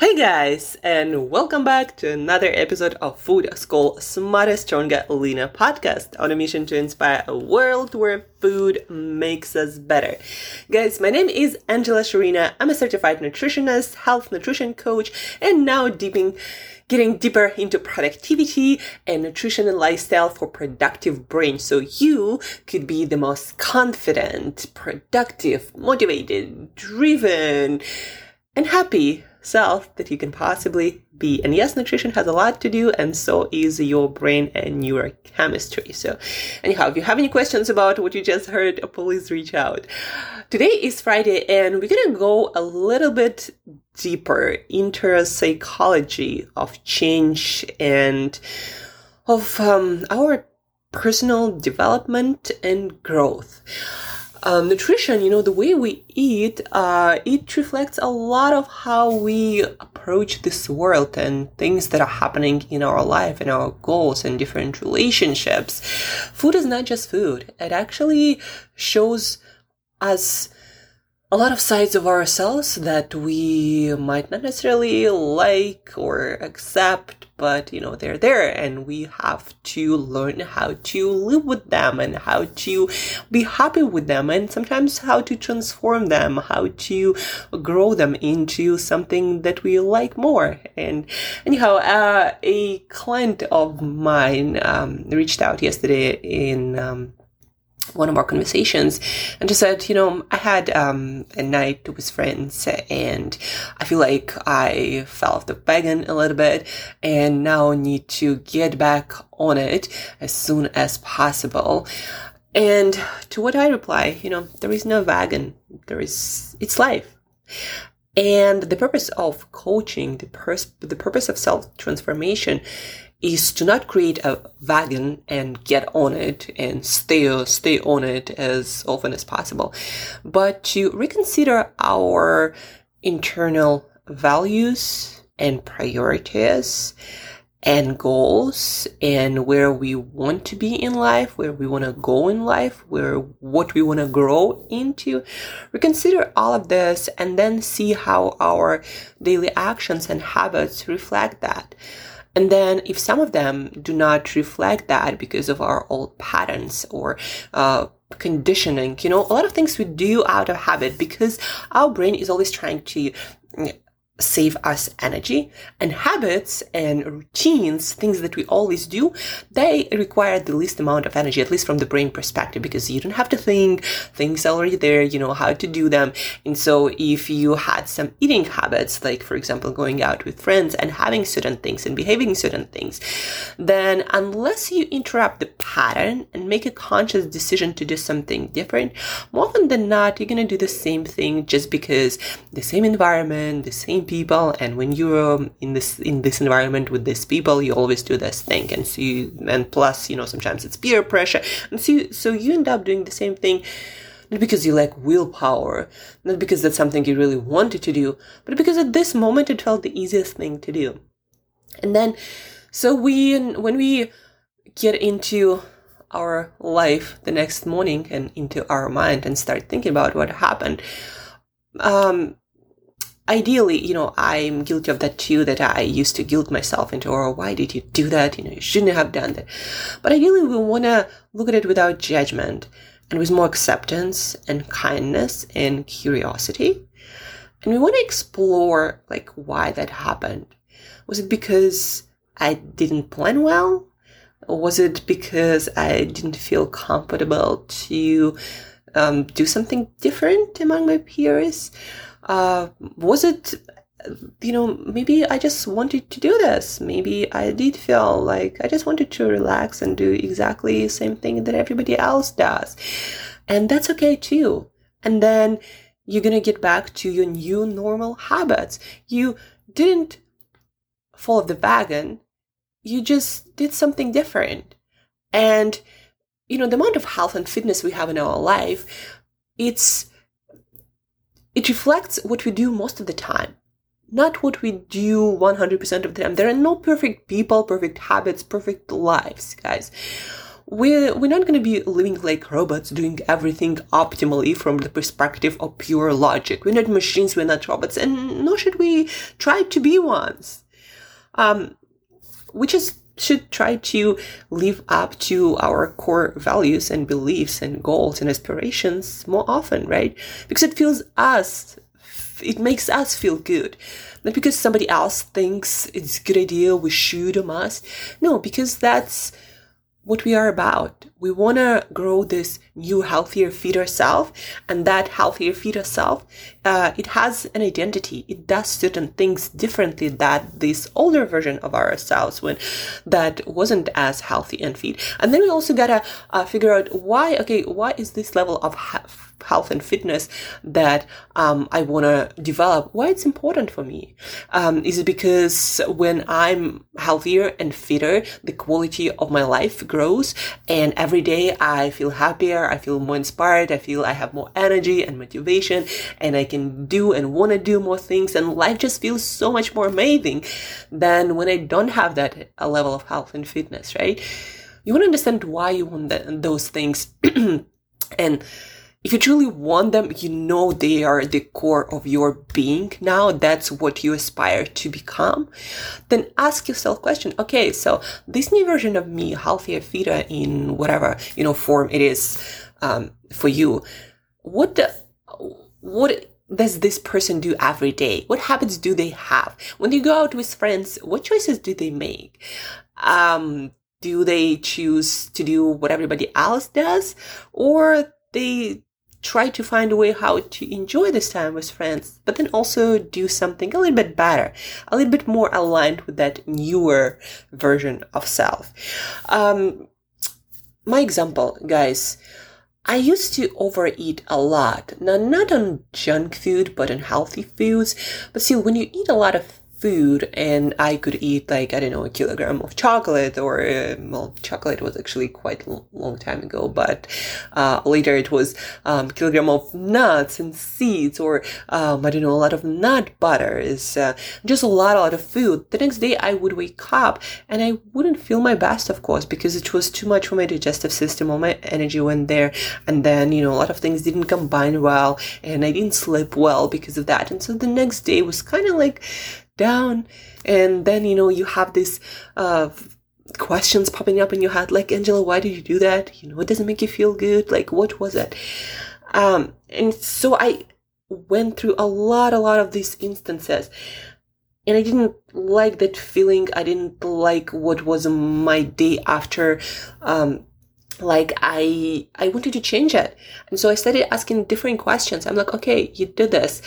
Hey guys, and welcome back to another episode of Food School Smarter, Stronger, Leaner podcast on a mission to inspire a world where food makes us better. Guys, my name is Angela Shurina. I'm a certified nutritionist, health nutrition coach, and now deeping getting deeper into productivity and nutrition and lifestyle for productive brain so you could be the most confident, productive, motivated, driven, and happy self that you can possibly be. And yes, nutrition has a lot to do, and so is your brain and neurochemistry. So, anyhow, if you have any questions about what you just heard, please reach out. Today is Friday, and we're gonna go a little bit deeper into psychology of change and of um, our personal development and growth um, nutrition, you know, the way we eat, uh, it reflects a lot of how we approach this world and things that are happening in our life and our goals and different relationships. Food is not just food. It actually shows us a lot of sides of ourselves that we might not necessarily like or accept, but you know, they're there and we have to learn how to live with them and how to be happy with them and sometimes how to transform them, how to grow them into something that we like more. And anyhow, uh, a client of mine um, reached out yesterday in um, one of our conversations and just said, you know, I had um, a night with friends and I feel like I fell off the wagon a little bit and now need to get back on it as soon as possible. And to what I reply, you know, there is no wagon. There is, it's life. And the purpose of coaching, the, pers- the purpose of self transformation is to not create a wagon and get on it and stay stay on it as often as possible, but to reconsider our internal values and priorities and goals and where we want to be in life, where we want to go in life, where what we want to grow into. Reconsider all of this and then see how our daily actions and habits reflect that. And then if some of them do not reflect that because of our old patterns or uh, conditioning, you know, a lot of things we do out of habit because our brain is always trying to save us energy. And habits and routines things that we always do they require the least amount of energy at least from the brain perspective because you don't have to think. Things are already there. You know how to do them. And so if you had some eating habits like for example going out with friends and having certain things and behaving certain things then unless you interrupt the pattern and make a conscious decision to do something different more often than not you're going to do the same thing just because the same environment the same people and when you're in this in this environment with these people you always do this thing and so you, and plus you know sometimes it's peer pressure and so you, so you end up doing the same thing not because you lack willpower not because that's something you really wanted to do but because at this moment it felt the easiest thing to do. And then so we when we get into our life the next morning and into our mind and start thinking about what happened um ideally, you know, I'm guilty of that too, that I used to guilt myself into, oh, why did you do that? You know, you shouldn't have done that. But ideally, we want to look at it without judgment and with more acceptance and kindness and curiosity. And we want to explore, like, why that happened. Was it because I didn't plan well? Or was it because I didn't feel comfortable to um, do something different among my peers? Uh, was it you know, maybe I just wanted to do this. Maybe I did feel like I just wanted to relax and do exactly the same thing that everybody else does. And that's okay too. And then you're to get back to your new normal habits. You didn't fall off the wagon. You just did something different. And, you know, the amount of health and fitness we have in our life, it's it reflects what we do most of the time, not what we do 100% of the time. There are no perfect people, perfect habits, perfect lives, guys. we're, we're not going to be living like robots doing everything optimally from the perspective of pure logic. We're not machines, we're not robots, and nor should we try to be ones. Um, we just should try to live up to our core values and beliefs and goals and aspirations more often, right? Because it feels us, it makes us feel good. Not because somebody else thinks it's a good idea, we should or must. No, because that's what we are about. We want to grow this new, healthier, fitter self, and that healthier, fitter self, uh, it has an identity. It does certain things differently that this older version of ourselves when that wasn't as healthy and fit. And then we also gotta uh, figure out why. Okay, why is this level of health and fitness that um, I want to develop, why it's important for me. Um, is it because when I'm healthier and fitter, the quality of my life grows and every day I feel happier, I feel more inspired, I feel I have more energy and motivation and I can do and want to do more things and life just feels so much more amazing than when I don't have that level of health and fitness, right? You want to understand why you want that, those things and if you truly want them, you know they are the core of your being now. That's what you aspire to become. Then ask yourself question. Okay, so this new version of me, healthier, fitter in whatever, you know, form it is, um, for you. What, the, what does this person do every day? What habits do they have? When you go out with friends, what choices do they make? Um, do they choose to do what everybody else does? Or they try to find a way how to enjoy this time with friends, but then also do something a little bit better, a little bit more aligned with that newer version of self. Um, my example, guys, I used to overeat a lot. Now, not on junk food, but on healthy foods. But still, when you eat a lot of food and I could eat like, I don't know, a kilogram of chocolate or, uh, well, chocolate was actually quite a long time ago, but, uh, later it was, um, kilogram of nuts and seeds or, um, I don't know, a lot of nut butter is, uh, just a lot, a lot of food. The next day I would wake up and I wouldn't feel my best, of course, because it was too much for my digestive system. All my energy went there. And then, you know, a lot of things didn't combine well and I didn't sleep well because of that. And so the next day was kind of like, down and then you know you have these uh, questions popping up in your head like angela why did you do that? You know it doesn't make you feel good. Like what was it? Um and so i went through a lot a lot of these instances and i didn't like that feeling. I didn't like what was my day after um like i i wanted to change it. And so i started asking different questions. I'm like okay you did this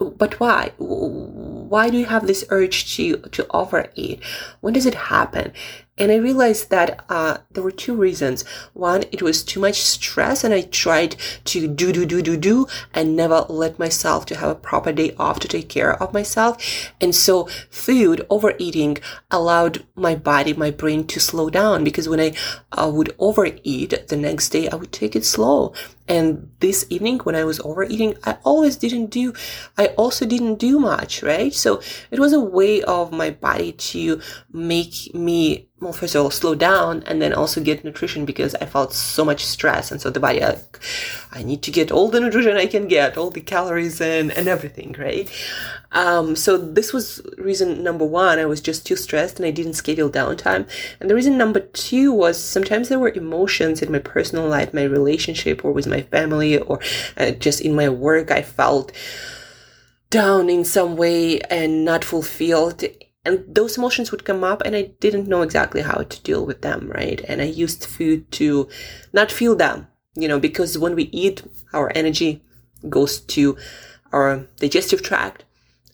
but why why do you have this urge to to overeat when does it happen and I realized that uh, there were two reasons. One, it was too much stress, and I tried to do do do do do, and never let myself to have a proper day off to take care of myself. And so, food overeating allowed my body, my brain to slow down because when I uh, would overeat, the next day I would take it slow. And this evening, when I was overeating, I always didn't do. I also didn't do much, right? So it was a way of my body to make me well, first of all, slow down and then also get nutrition because I felt so much stress. And so the body, like, I need to get all the nutrition I can get, all the calories in and everything, right? Um, so this was reason number one. I was just too stressed and I didn't schedule downtime. And the reason number two was sometimes there were emotions in my personal life, my relationship or with my family or uh, just in my work. I felt down in some way and not fulfilled and those emotions would come up and i didn't know exactly how to deal with them right and i used food to not feel them you know because when we eat our energy goes to our digestive tract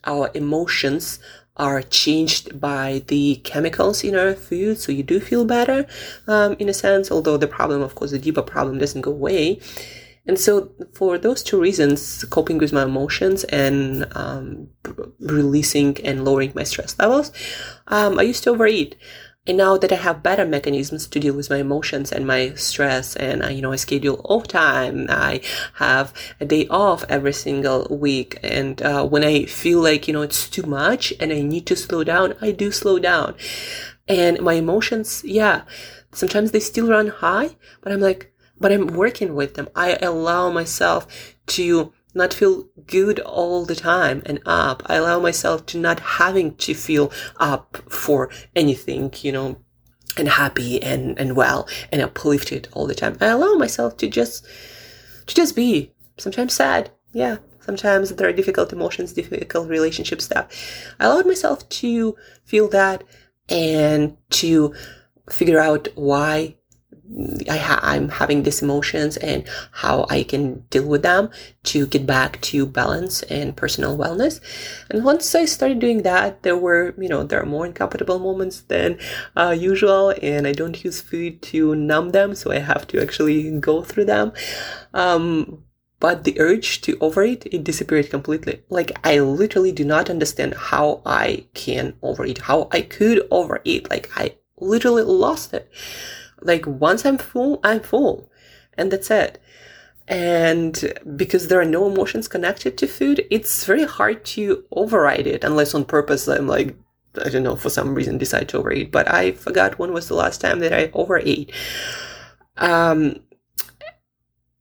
our emotions are changed by the chemicals in our food so you do feel better um, in a sense although the problem of course the deeper problem doesn't go away and so, for those two reasons, coping with my emotions and um, releasing and lowering my stress levels, um, I used to overeat. And now that I have better mechanisms to deal with my emotions and my stress, and I, you know, I schedule off time, I have a day off every single week. And uh, when I feel like, you know, it's too much and I need to slow down, I do slow down. And my emotions, yeah, Sometimes they still run high, but I'm like, but I'm working with them. I allow myself to not feel good all the time and up. I allow myself to not having to feel up for anything, you know, and happy and, and well and uplifted all the time. I allow myself to just, to just be sometimes sad. Yeah. Sometimes there are difficult emotions, difficult relationship stuff. I allowed myself to feel that and to figure out why I ha- I'm having these emotions and how I can deal with them to get back to balance and personal wellness. And once I started doing that, there were, you know, there are more uncomfortable moments than uh, usual, and I don't use food to numb them, so I have to actually go through them. Um, but the urge to overeat, it disappeared completely. Like, I literally do not understand how I can overeat, how I could overeat. Like, I literally lost it. Like once I'm full, I'm full. And that's it. And because there are no emotions connected to food, it's very hard to override it unless on purpose I'm like, I don't know, for some reason decide to overeat. But I forgot when was the last time that I overate. Um,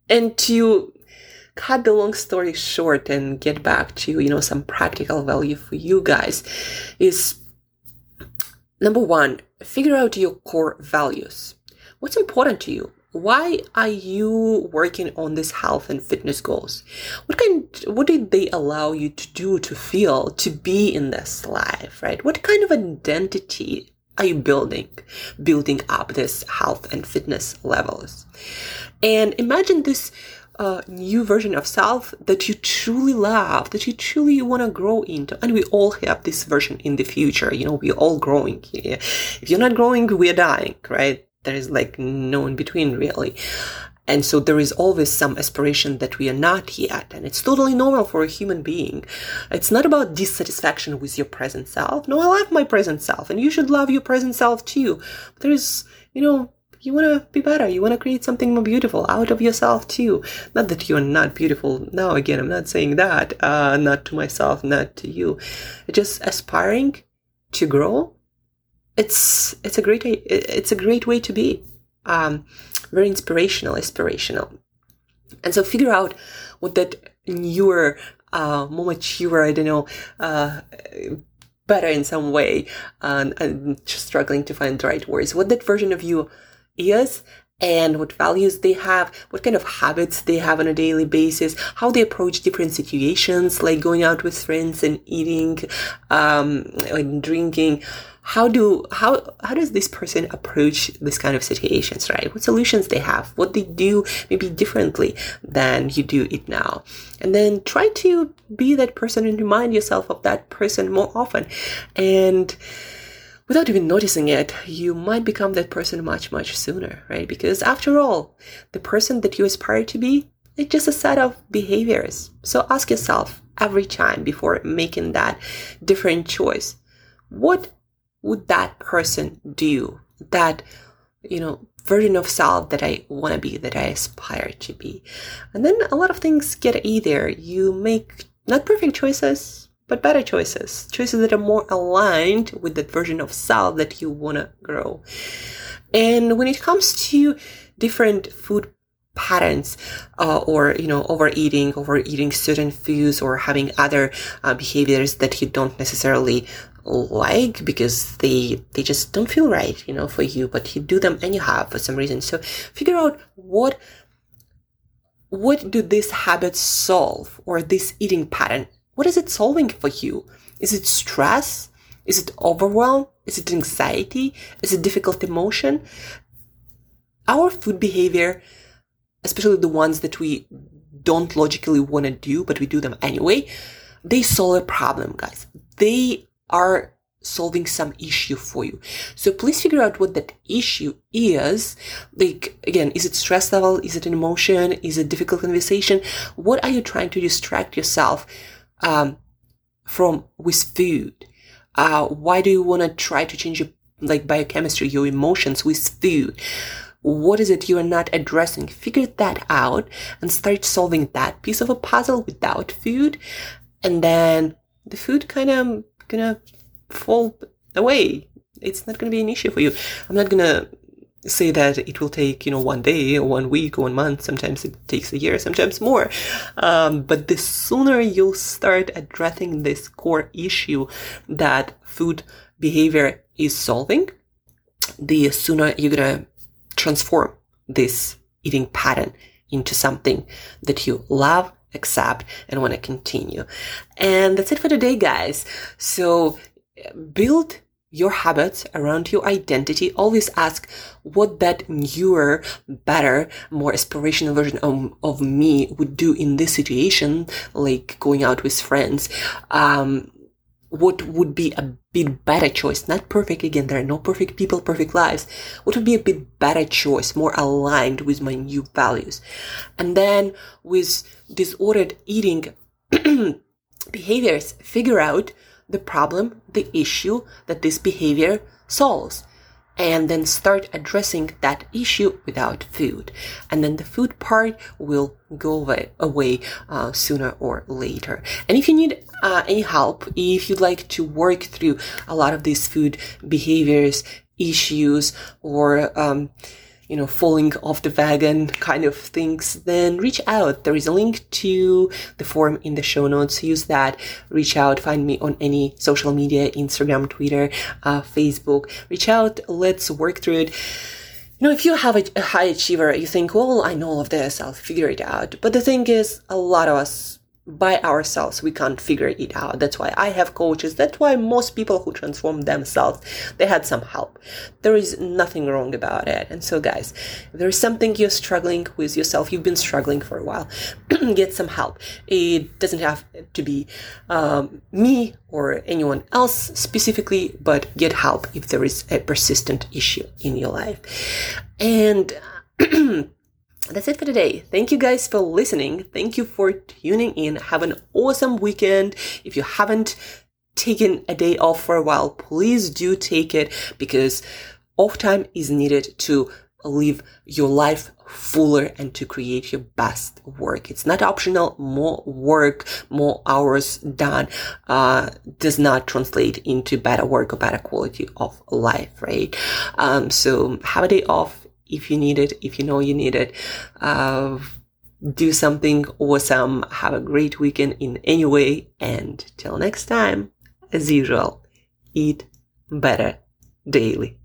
and to cut the long story short and get back to, you know, some practical value for you guys is number one, figure out your core values. What's important to you? Why are you working on these health and fitness goals? What kind what did they allow you to do to feel to be in this life, right? What kind of identity are you building building up this health and fitness levels? And imagine this uh, new version of self that you truly love, that you truly want to grow into. And we all have this version in the future. You know, we're all growing. If you're not growing, we're dying, right? There is like no in between really. And so there is always some aspiration that we are not yet. And it's totally normal for a human being. It's not about dissatisfaction with your present self. No, I love my present self and you should love your present self too. There is, you know, you want to be better. You want to create something more beautiful out of yourself too. Not that you're not beautiful. Now, again, I'm not saying that. Uh, not to myself, not to you. Just aspiring to grow it's it's a great it's a great way to be um, very inspirational inspirational. And so figure out what that newer uh, more mature i don't know uh, better in some way and i'm just struggling to find the right words what that version of you is and what values they have, what kind of habits they have on a daily basis, how they approach different situations like going out with friends and eating um, and drinking. How do how how does this person approach this kind of situations, right? What solutions they have, what they do maybe differently than you do it now, and then try to be that person and remind yourself of that person more often, and without even noticing it, you might become that person much, much sooner, right? Because after all, the person that you aspire to be is just a set of behaviors. So ask yourself every time before making that different choice, what would that person do? That, you know, version of self that I want to be, that I aspire to be. And then a lot of things get easier. You make not perfect choices, but better choices, choices that are more aligned with that version of self that you want to grow. And when it comes to different food patterns uh, or you know overeating overeating certain foods or having other uh, behaviors that you don't necessarily like because they they just don't feel right you know for you but you do them anyhow for some reason so figure out what what do these habits solve or this eating pattern what is it solving for you? Is it stress? Is it overwhelm? Is it anxiety? Is it difficult emotion? Our food behavior, especially the ones that we don't logically want to do, but we do them anyway, they solve a problem, guys. They are solving some issue for you. So please figure out what that issue is. Like, again, is it stress level? Is it an emotion? Is it difficult conversation? What are you trying to distract yourself um, from with food? Uh, why do you want to try to change your like biochemistry, your emotions with food? What is it you are not addressing? Figure that out and start solving that piece of a puzzle without food, and then the food kind of gonna fall away. It's not gonna be an issue for you. I'm not gonna say that it will take, you know, one day or one week or one month. Sometimes it takes a year, sometimes more. Um, but the sooner you'll start addressing this core issue that food behavior is solving, the sooner you're gonna transform this eating pattern into something that you love, accept, and want to continue. And that's it for today, guys. So build your habits around your identity. Always ask what that newer, better, more aspirational version of, of me would do in this situation, like going out with friends. Um, what would be a bit better choice? Not perfect again, there are no perfect people, perfect lives. What would be a bit better choice, more aligned with my new values? And then with disordered eating behaviors, figure out the problem, the issue that this behavior solves. And then start addressing that issue without food. And then the food part will go away, away uh, sooner or later. And if you need uh, any help, if you'd like to work through a lot of these food behaviors, issues, or um, you know, falling off the wagon kind of things, then reach out. There is a link to the form in the show notes. Use that. Reach out. Find me on any social media, Instagram, Twitter, uh, Facebook. Reach out. Let's work through it. You know, if you have a, a high achiever, you think, well, I know all of this. I'll figure it out. But the thing is, a lot of us by ourselves. We can't figure it out. That's why i have coaches. That's why most people who transform themselves they had some help. There is nothing wrong about it. And so guys if there's something you're struggling with yourself you've been struggling for a while get some help. It doesn't have to be um, me or anyone else specifically but get help if there is a persistent issue in your life. And that's it for today. Thank you guys for listening. Thank you for tuning in. Have an awesome weekend. If you haven't taken a day off for a while, please do take it because off time is needed to live your life fuller and to create your best work. It's not optional. More work, more hours done, uh, does not translate into better work or better quality of life, right? Um, so have a day off if you need it, if you know you need it. Uh, do something awesome. Have a great weekend in any way. And till next time, as usual, eat better daily.